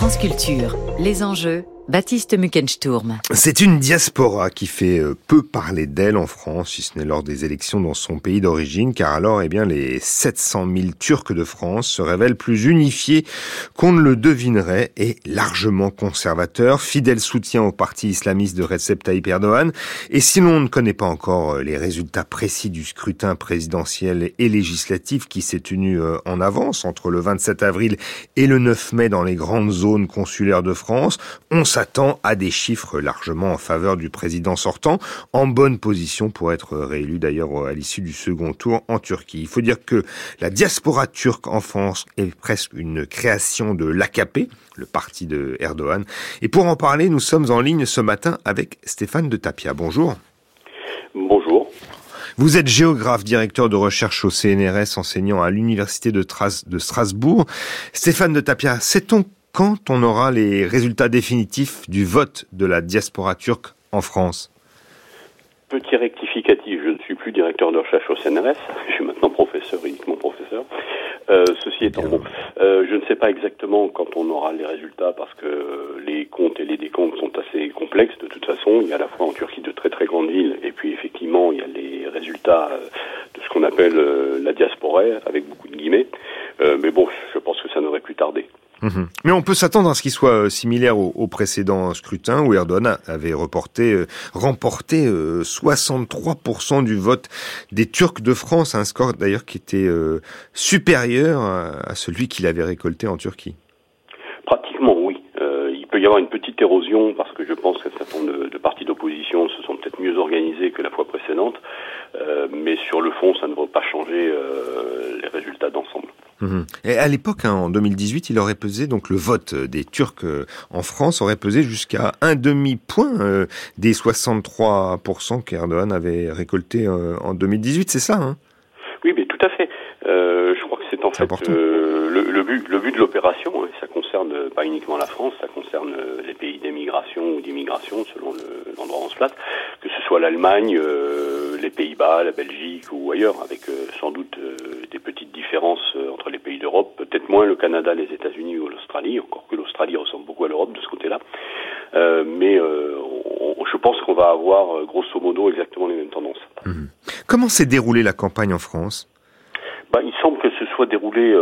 France les enjeux, Baptiste Muckensturm. C'est une diaspora qui fait euh, peu parler d'elle en France, si ce n'est lors des élections dans son pays d'origine, car alors, eh bien, les 700 000 Turcs de France se révèlent plus unifiés qu'on ne le devinerait et largement conservateurs, fidèle soutien au parti islamiste de Recep Tayyip Erdogan. Et si l'on ne connaît pas encore euh, les résultats précis du scrutin présidentiel et législatif qui s'est tenu euh, en avance entre le 27 avril et le 9 mai dans les grandes zones consulaires de France, on à des chiffres largement en faveur du président sortant, en bonne position pour être réélu d'ailleurs à l'issue du second tour en Turquie. Il faut dire que la diaspora turque en France est presque une création de l'AKP, le parti de Erdogan. Et pour en parler, nous sommes en ligne ce matin avec Stéphane de Tapia. Bonjour. Bonjour. Vous êtes géographe, directeur de recherche au CNRS, enseignant à l'Université de, de Strasbourg. Stéphane de Tapia, sait-on quand on aura les résultats définitifs du vote de la diaspora turque en France Petit rectificatif, je ne suis plus directeur de recherche au CNRS, je suis maintenant professeur, uniquement professeur. Euh, ceci étant bon, euh, je ne sais pas exactement quand on aura les résultats parce que les comptes et les décomptes sont assez complexes de toute façon. Il y a à la fois en Turquie de très très grandes villes et puis effectivement il y a les résultats euh, de ce qu'on appelle la diaspora avec beaucoup de guillemets. mais bon, je pense que ça n'aurait plus tardé. Mhm. Mais on peut s'attendre à ce qu'il soit euh, similaire au, au, précédent scrutin où Erdogan avait reporté, euh, remporté 63% euh, du vote des Turcs de France, un score d'ailleurs qui était supérieur à, celui qu'il avait récolté en Turquie. Pratiquement oui. il peut y avoir une petite érosion parce que je pense qu'un certain nombre de, de partis d'opposition se sont peut-être mieux organisés que la fois précédente, mais sur le fond, ça ne va pas changer les résultats d'ensemble. Mhm. Et à l'époque, hein, en 2018, il aurait pesé, donc le vote des Turcs euh, en France aurait pesé jusqu'à un demi-point euh, des 63% qu'Erdogan avait récolté euh, en 2018, c'est ça hein? Oui, mais tout à fait. je crois que c'est en fait le, le, but, le but de l'opération. Hein, ça concerne pas uniquement la France, ça concerne les pays d'émigration ou d'immigration, selon l'endroit où on se place, que ce soit l'Allemagne, les Pays-Bas, la Belgique ou ailleurs, avec sans doute des petites différences entre les pays d'Europe, peut-être moins le Canada, les États-Unis ou l'Australie, encore que l'Australie ressemble beaucoup à l'Europe de ce côté-là. Euh, mais euh, je pense qu'on va avoir euh, grosso modo exactement les mêmes tendances. Mhm. Comment s'est déroulée la campagne en France? Soit déroulé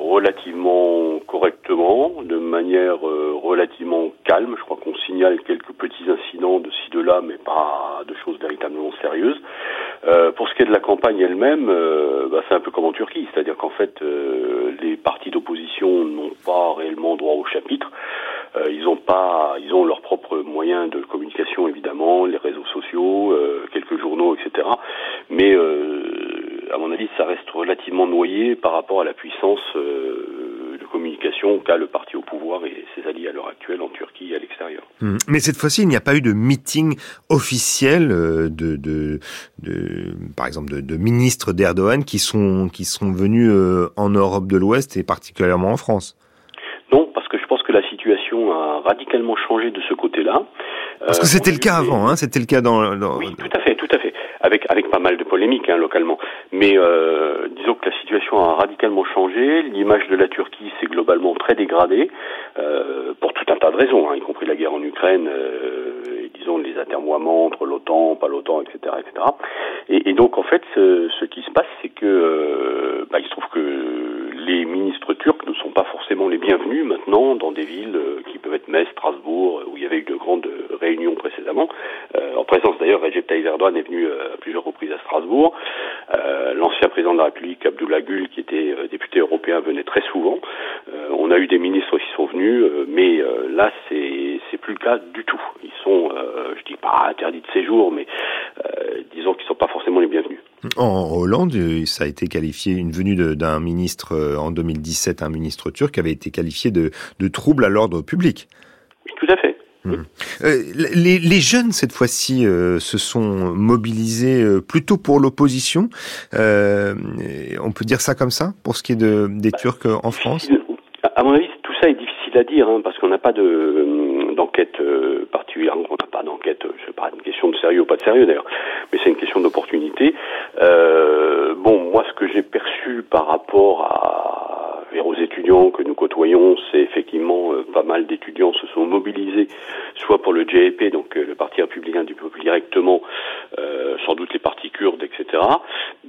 relativement correctement, de manière relativement calme. Je crois qu'on signale quelques petits incidents de ci de là, mais pas de choses véritablement sérieuses. Euh, pour ce qui est de la campagne elle-même, euh, bah, c'est un peu comme en Turquie, c'est-à-dire qu'en fait, euh, les partis d'opposition n'ont pas réellement droit au chapitre. ils ont pas, ils ont leurs propres moyens de communication évidemment, les réseaux sociaux, quelques journaux, etc. Mais à mon avis, ça reste relativement noyé par rapport à la puissance communication qu'a le parti au pouvoir et ses alliés à l'heure actuelle en Turquie et à l'extérieur. Hmm. Mais cette fois-ci, il n'y a pas eu de meeting officiel euh, de, de, de par exemple, de, de ministres d'Erdogan qui sont qui sont venus euh, en Europe de l'Ouest et particulièrement en France. Non, parce que je pense que la situation a radicalement changé de ce côté-là. Parce que c'était le cas avant, hein, c'était le cas dans, dans, Oui, tout à fait, tout à fait avec avec pas mal de polémiques hein, localement. Mais euh, disons que la situation a radicalement changé. L'image de la Turquie s'est globalement très dégradée euh, pour tout un tas de raisons, hein, y compris la guerre en Ukraine, euh, disons les atermoiements entre l'OTAN, pas l'OTAN, etc., etc. Et, et, donc en fait, ce, ce qui se passe, c'est que euh, bah, il se trouve que les ministres turcs ne sont pas forcément les bienvenus maintenant dans des villes euh, qui peuvent être Metz, Strasbourg, où il y avait eu de grandes réunions précédemment. en présence d'ailleurs, Recep Tayyip Erdogan est venu à plusieurs reprises à Strasbourg. Euh, l'ancien président de la République, Abdullah Gül, qui était euh, député européen, venait très souvent. Euh, on a eu des ministres qui sont venus, mais là, c'est plus le cas du tout. Ils sont, je dis pas interdits de séjour, mais disons qu'ils sont pas forcément les bienvenus. En Hollande, ça a été qualifié, une venue d'un ministre en 2017, un ministre turc, avait été qualifié de, de trouble à l'ordre public. Oui, tout à fait. Mmh. Euh, les, les, jeunes, cette fois-ci, euh, se sont mobilisés euh, plutôt pour l'opposition. Euh, on peut dire ça comme ça, pour ce qui est de, des bah, Turcs en France? À mon avis, tout ça est difficile à dire, hein, parce qu'on n'a pas de, d'enquête particulière. On n'a pas d'enquête, je sais pas, une question de sérieux ou pas de sérieux d'ailleurs, mais c'est une question d'opportunité. bon, moi, ce que j'ai perçu par rapport à travers aux étudiants que nous côtoyons, c'est effectivement pas mal d'étudiants se sont mobilisés, soit pour le JEP, donc le Parti républicain du peuple directement, sans doute les partis kurdes, etc.,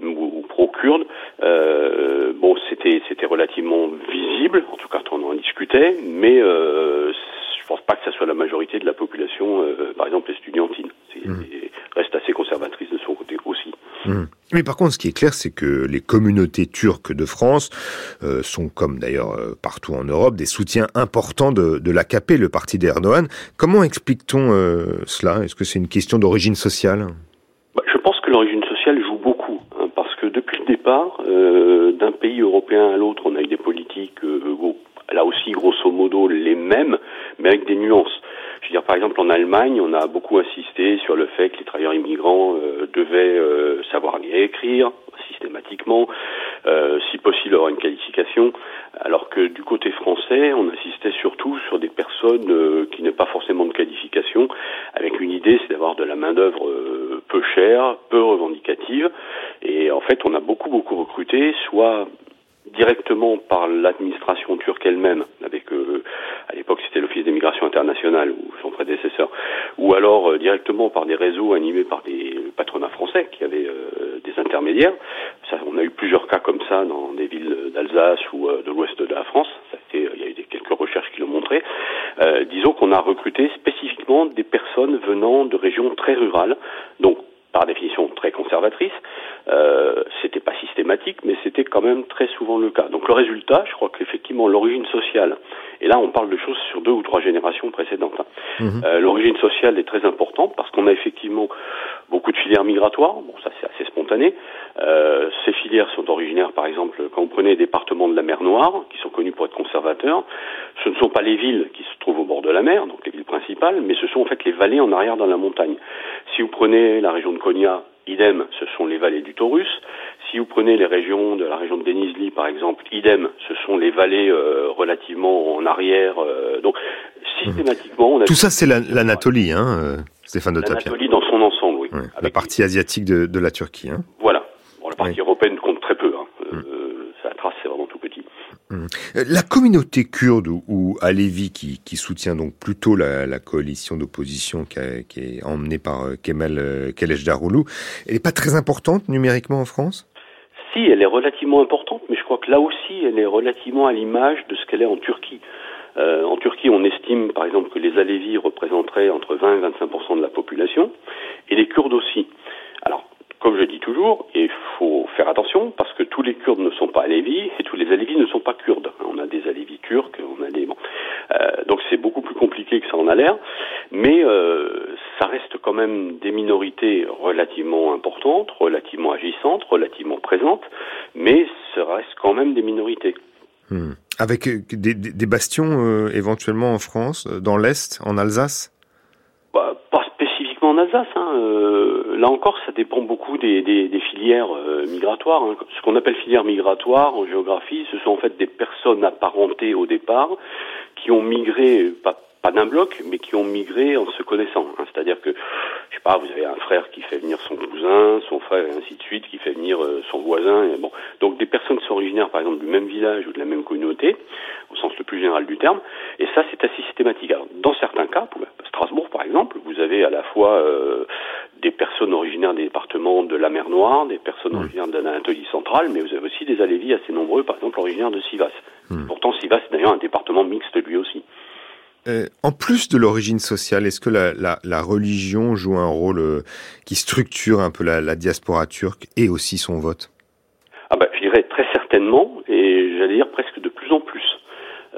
ou, pro-kurdes. bon, c'était c'était relativement visible, en tout cas on en discutait, mais je pense pas que ça soit la majorité de la population, par exemple estudiantine. Mmh. reste assez conservatrice de son côté aussi. Mmh. Mais par contre, ce qui est clair, c'est que les communautés turques de France euh, sont, comme d'ailleurs euh, partout en Europe, des soutiens importants de, de l'AKP, le parti d'Erdogan. Comment explique-t-on euh, cela? Est-ce que c'est une question d'origine sociale? Bah, Je pense que l'origine sociale joue beaucoup, hein, parce que depuis le départ, d'un pays européen à l'autre, on a eu des politiques, là aussi grosso modo les mêmes, mais avec des nuances. Je veux dire, par exemple, en Allemagne, on a beaucoup insisté sur le fait que les travailleurs immigrants euh, devaient euh, savoir lire et écrire systématiquement, euh, si possible avoir une qualification, alors que du côté français, on insistait surtout sur des personnes qui n'ont pas forcément de qualification, avec une idée, c'est d'avoir de la main d'œuvre peu chère, peu revendicative, et en fait, on a beaucoup beaucoup recruté, soit directement par l'administration turque elle-même, avec euh, à l'époque c'était l'Office des migrations internationales ou son prédécesseur, ou alors euh, directement par des réseaux animés par des patronats français qui avaient euh, des intermédiaires. Ça, on a eu plusieurs cas comme ça dans des villes d'Alsace ou de l'ouest de la France. Ça a été, il y a eu des, quelques recherches qui l'ont montré. disons qu'on a recruté spécifiquement des personnes venant de régions très rurales, donc par définition très conservatrice. Euh, c'était pas systématique, mais c'était quand même très souvent le cas. Donc le résultat, je crois qu'effectivement l'origine sociale, et là on parle de choses sur deux ou trois générations précédentes. Hein. Mhm. Euh, l'origine sociale est très importante parce qu'on a effectivement beaucoup de filières migratoires. Bon, ça c'est assez spontané. Euh, ces filières sont originaires, par exemple, quand vous prenez les départements de la mer Noire, qui sont connus pour être conservateurs, ce ne sont pas les villes qui se trouvent au bord de la mer, donc les villes principales, mais ce sont en fait les vallées en arrière dans la montagne. Si vous prenez la région de Konya, idem, ce sont les vallées du Taurus. Si vous prenez les régions de la région de Denizli, par exemple, idem, ce sont les vallées euh, relativement en arrière. Euh, donc, systématiquement, on a tout ça, c'est l'Anatolie, hein, euh, Stéphane de Tapia. L'Anatolie dans son ensemble, oui. la partie asiatique de, de la Turquie. Hein. Voilà. Bon, la partie européenne compte très peu. Hein. Mm. ça trace, c'est vraiment tout petit. Mm. La communauté kurde ou, Alevi qui, qui, soutient donc plutôt la, la coalition d'opposition qui, qui, est emmenée par Kemal Kılıçdaroğlu, elle n'est pas très importante numériquement en France? Si, elle est relativement importante, mais je crois que là aussi, elle est relativement à l'image de ce qu'elle est en Turquie. Euh, en Turquie, on estime, par exemple, que les Alévis représenteraient entre 20 et 25 de la population, et les Kurdes aussi. Comme je dis toujours, il faut faire attention parce que tous les Kurdes ne sont pas Alévis et tous les Alévis ne sont pas Kurdes. On a des Alévis turcs, on a des bon. Euh, donc c'est beaucoup plus compliqué que ça en a l'air, mais euh, ça reste quand même des minorités relativement importantes, relativement agissantes, relativement présentes, mais ça reste quand même des minorités. Hmm. Avec euh, des, des bastions éventuellement en France, dans l'Est, en Alsace bah, Pas spécifiquement en Hein. Euh, là encore, ça dépend beaucoup des, filières euh, migratoires. Hein. Ce qu'on appelle filières migratoires en géographie, ce sont en fait des personnes apparentées au départ qui ont migré, pas, d'un bloc, mais qui ont migré en se connaissant. Hein. C'est-à-dire que, sais pas, vous avez un frère qui fait venir son cousin, son frère et ainsi de suite, qui fait venir euh, son voisin. Et bon, donc des personnes qui sont originaires, par exemple, du même village ou de la même communauté, au sens le plus général du terme. Et ça, c'est assez systématique. Alors, dans certains cas, pour Strasbourg, par exemple, vous avez à la fois euh, des personnes originaires des départements de la mer Noire, des personnes mmh. originaires de l'Anatolie centrale, mais vous avez aussi des Alévis assez nombreux, par exemple, originaires de Sivas. Mmh. Pourtant, Sivas, c'est d'ailleurs un département mixte lui aussi. Euh, en plus de l'origine sociale, est-ce que la, religion joue un rôle euh, qui structure un peu la, la, diaspora turque et aussi son vote? Ah bah, je dirais très certainement, et j'allais dire presque de plus en plus.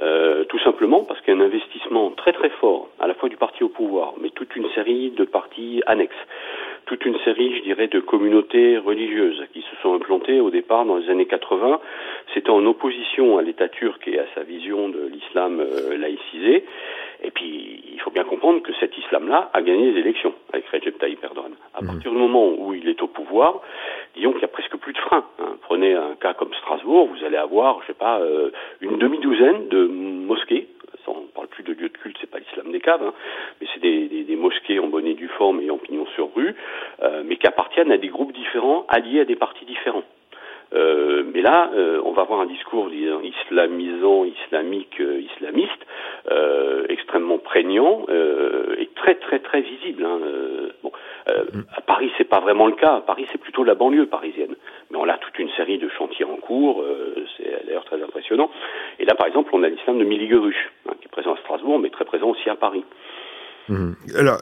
Euh, tout simplement parce qu'il y a un investissement très très fort, à la fois du parti au pouvoir, mais toute une série de partis annexes, toute une série, je dirais, de communautés religieuses qui se sont implantées au départ dans les années 80. C'était en opposition à l'État turc et à sa vision de l'islam euh, laïcisé. Et puis, il faut bien comprendre que cet islam-là a gagné les élections avec Recep Tayyip Erdogan. À mmh. partir du moment où il est au pouvoir, disons qu'il y a presque plus de frein. Hein. Prenez un cas comme Strasbourg, vous allez avoir, je sais pas, euh, une demi-douzaine de mosquées. on ne parle plus de lieux de culte, c'est pas l'islam des caves, hein, mais c'est des, des, des, mosquées en bonnet du forme et en pignon sur rue, euh, mais qui appartiennent à des groupes différents, alliés à des partis différents. mais là, on va avoir un discours disons, islamisant, islamique, islamiste, extrêmement prégnant et très très très visible. Hein. Bon, à Paris, c'est pas vraiment le cas. À Paris, c'est plutôt la banlieue parisienne. Mais on a toute une série de chantiers en cours. c'est d'ailleurs très impressionnant. Et là, par exemple, on a l'islam de Miligueruche, hein, qui est présent à Strasbourg, mais très présent aussi à Paris. Mhm. Alors,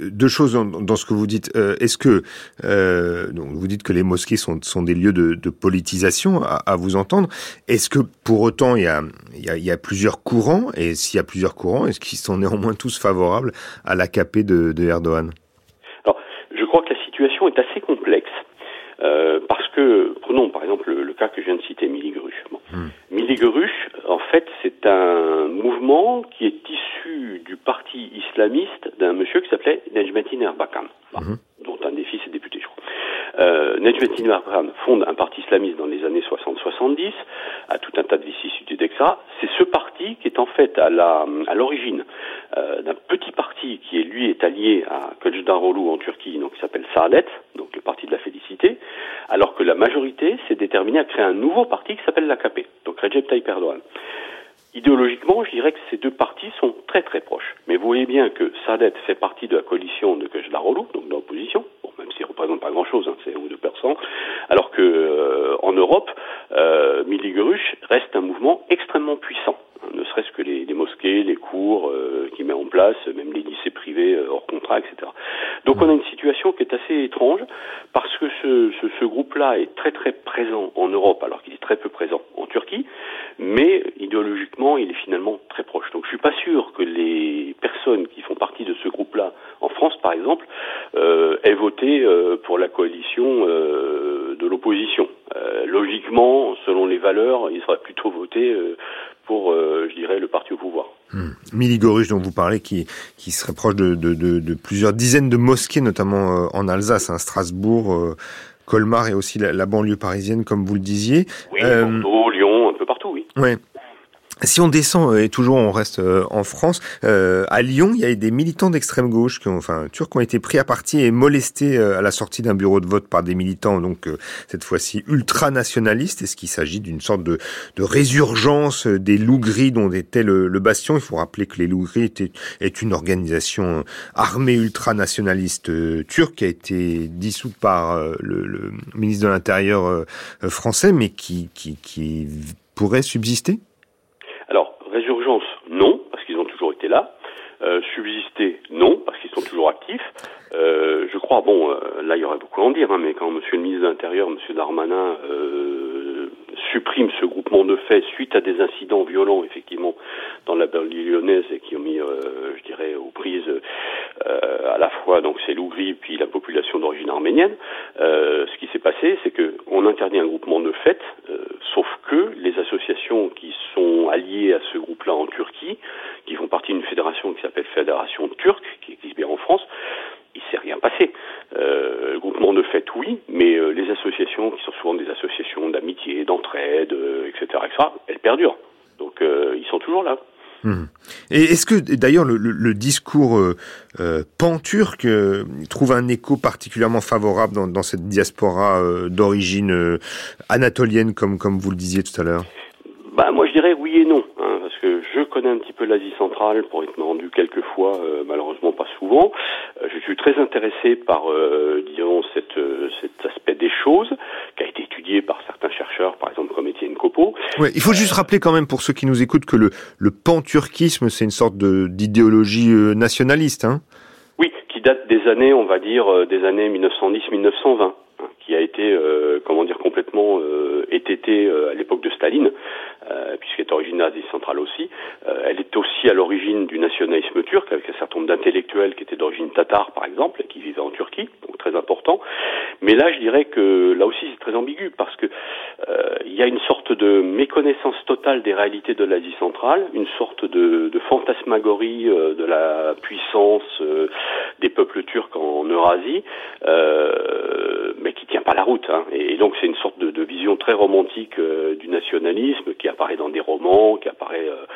deux choses dans, ce que vous dites. Euh, est-ce que euh, donc vous dites que les mosquées sont, sont des lieux de, de politisation, à, à, vous entendre. Est-ce que pour autant il y a, il y a, il y a plusieurs courants Et s'il y a plusieurs courants, est-ce qu'ils sont néanmoins tous favorables à l'AKP de, de Erdogan? Alors, je crois que la situation est assez complexe. Euh, parce que, prenons par exemple le, cas que je viens de citer, Miligruche. Bon. Hmm. Miligruche, en fait, c'est un mouvement qui est issu du parti islamiste d'un monsieur qui s'appelait Nejmettin Erbakan, hmm. dont un des fils est député, je crois. Euh, Nejmettin Erbakan fonde un parti islamiste dans les années 60-70, à tout un tas de vicissitudes, etc. C'est ce parti qui est en fait à la à l'origine euh, d'un petit parti qui est lui est allié à Kılıçdaroğlu en Turquie, donc qui s'appelle Saadet, donc le parti de la félicité, alors que la majorité s'est déterminée à créer un nouveau parti qui s'appelle l'AKP, donc Recep Tayyip Erdogan. Idéologiquement, je dirais que ces deux partis sont très très proches. Mais vous voyez bien que Saadet fait partie de la coalition de Kılıçdaroğlu, donc de l'opposition, bon, même s'il ne représente pas grand-chose, hein, c'est 1 ou 2%, alors que euh, en Europe, euh, reste un mouvement extrêmement puissant ne serait-ce que les, mosquées, les cours euh, qu'il met en place, même les lycées privés euh, hors contrat, etc. Donc on a une situation qui est assez étrange parce que ce, ce, ce groupe-là est très très présent en Europe alors qu'il est très peu présent en Turquie, mais idéologiquement il est finalement très proche. Donc je suis pas sûr que les personnes qui font partie de ce groupe-là en France par exemple euh, aient voté euh, pour la coalition de l'opposition. logiquement, selon les valeurs, ils seraient plutôt voté pour, euh, je dirais, le parti au pouvoir. Hmm. Miligoruche, dont vous parlez, qui, qui serait proche de, de, de, de plusieurs dizaines de mosquées, notamment euh, en Alsace, hein, Strasbourg, euh, Colmar et aussi la, la, banlieue parisienne, comme vous le disiez. Oui, Bordeaux, Lyon, un peu partout, oui. Ouais. Si on descend euh, et toujours on reste euh, en France, euh, à Lyon, il y a des militants d'extrême gauche qui ont, enfin, turcs, qui ont été pris à partie et molestés à la sortie d'un bureau de vote par des militants, donc cette fois-ci ultranationalistes. Est-ce qu'il s'agit d'une sorte de, de, résurgence des loups gris dont était le, le, bastion? Il faut rappeler que les loups gris est, est une organisation armée ultranationaliste turque qui a été dissoute par le, le ministre de l'Intérieur français, mais qui, qui, qui pourrait subsister? Résurgence, non, parce qu'ils ont toujours été là. Euh, subsister, non, parce qu'ils sont toujours actifs. Euh, je crois, bon, euh, là il y aurait beaucoup à en dire, hein, mais quand Monsieur le ministre de l'Intérieur, Monsieur Darmanin, supprime ce groupement de faits suite à des incidents violents, effectivement, dans la banlieue lyonnaise et qui ont mis, je dirais, aux prises à la fois donc c'est l'Ougri puis la population d'origine arménienne. ce qui s'est passé, c'est que on interdit un groupement de faits, sauf que les associations qui sont alliées à ce groupe-là en Turquie, qui font partie d'une fédération qui s'appelle Fédération Turque, qui existe bien en France, il s'est rien passé. Euh, le groupement de fait, oui, mais euh, les associations, qui sont souvent des associations d'amitié, d'entraide, euh, etc., etc., elles perdurent. Donc euh, ils sont toujours là. Mmh. Et est-ce que d'ailleurs le, le, le, discours pan-turc trouve un écho particulièrement favorable dans, dans cette diaspora d'origine anatolienne, comme, comme vous le disiez tout à l'heure? Bah, Moi je dirais oui et non, hein, parce que je connais un petit peu l'Asie centrale pour être rendu quelques fois, euh, malheureusement pas souvent. Euh, je suis très intéressé par, euh, disons, cette, cet aspect des choses qui a été étudié par certains chercheurs, par exemple comme Étienne Copeau. Ouais, il faut juste rappeler quand même pour ceux qui nous écoutent que le, le pan-turquisme, c'est une sorte d'idéologie nationaliste. Hein oui, qui date des années, on va dire, des années 1910-1920 qui a été, euh, comment dire, complètement euh, euh, à l'époque de Staline, euh, puisqu'elle est originaire d'Asie centrale aussi. Euh, elle est aussi à l'origine du nationalisme turc, avec un certain nombre d'intellectuels qui étaient d'origine tatar, par exemple, et qui vivaient en Turquie, donc très important. Mais là, je dirais que là aussi, c'est très ambigu, parce que il y a une sorte de méconnaissance totale des réalités de l'Asie centrale, une sorte de, de fantasmagorie de la puissance des peuples turcs en Eurasie, mais qui tient pas la route. Hein. Et, donc c'est une sorte de, de, vision très romantique euh, du nationalisme qui apparaît dans des romans, qui apparaît euh,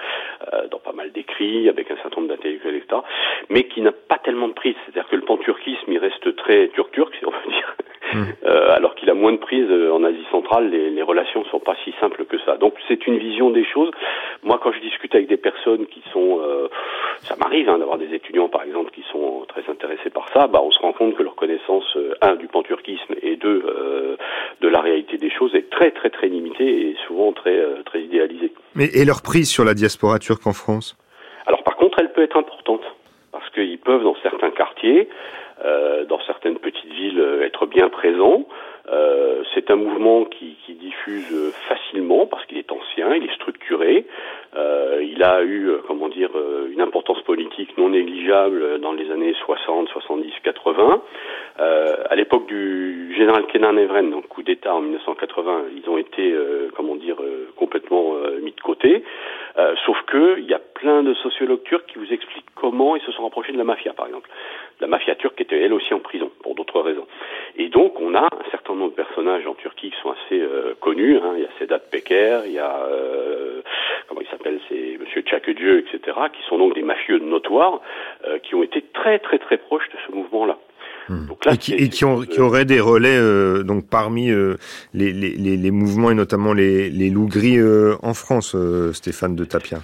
euh, dans pas mal d'écrits, avec un certain nombre d'intellectuels, etc. Mais qui n'a pas tellement de prise. C'est-à-dire que le panturquisme, il reste très turc-turc, si on veut dire, mmh. alors qu'il a moins de prise en Asie centrale, les, les relations sont pas si simples que ça. Donc c'est une vision des choses. Moi, quand je discute avec des personnes qui sont, ça m'arrive hein, d'avoir des étudiants par exemple qui très intéressés par ça, bah on se rend compte que leur connaissance un du panturquisme et deux de la réalité des choses est très très très limitée et souvent très très idéalisée. Mais et leur prise sur la diaspora turque en France? Alors par contre, elle peut être importante parce qu'ils peuvent dans certains quartiers, euh, dans certaines petites villes, euh, être bien présents. Euh, c'est un mouvement qui, qui, diffuse facilement parce qu'il est ancien, il est structuré, euh, il a eu, comment dire, une importance politique non négligeable dans les années 60, 70, 80. Euh, à l'époque du général Kenan Evren, donc coup d'État en 1980, ils ont été, comment dire, complètement mis de côté. sauf que il y a plein de sociologues turcs qui vous expliquent comment ils se sont rapprochés de la mafia, par exemple. La mafia turque était elle aussi en prison pour d'autres raisons. Et donc on a un certain nombre de personnages en Turquie qui sont assez euh, connus. Hein. Il y a Sedat Peker, il y a euh, s'appelle, c'est Monsieur Tchakedieu, etc. qui sont donc des mafieux notoires euh, qui ont été très très très proches de ce mouvement-là. Hmm. Donc là, et, qui, et qui, ont, qui, auraient des relais euh, donc parmi euh, les, les, les, mouvements et notamment les, les loups gris en France, Stéphane de Tapia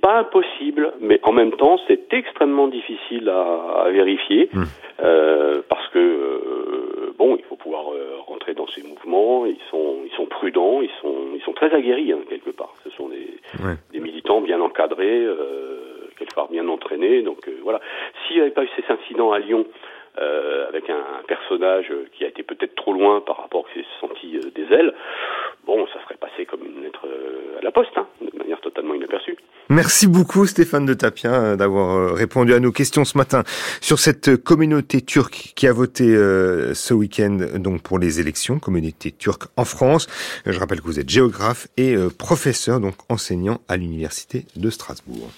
pas impossible, mais en même temps, c'est extrêmement difficile à, à vérifier mmh. euh, parce que euh, bon, il faut pouvoir euh, rentrer dans ces mouvements. Ils sont, ils sont prudents, ils sont, ils sont très aguerris hein, quelque part. Ce sont des, des militants bien encadrés, euh, quelque part bien entraînés. Donc euh, voilà. S'il n'y avait pas eu ces incidents à Lyon. avec un, personnage qui a été peut-être trop loin par rapport à s'est senti des ailes, bon, ça serait passé comme une lettre à la poste, hein, de manière totalement inaperçue. Merci beaucoup Stéphane de Tapien euh, d'avoir euh, répondu à nos questions ce matin sur cette communauté turque qui a voté euh, ce week-end donc pour les élections, communauté turque en France. Je rappelle que vous êtes géographe et professeur donc enseignant à l'université de Strasbourg.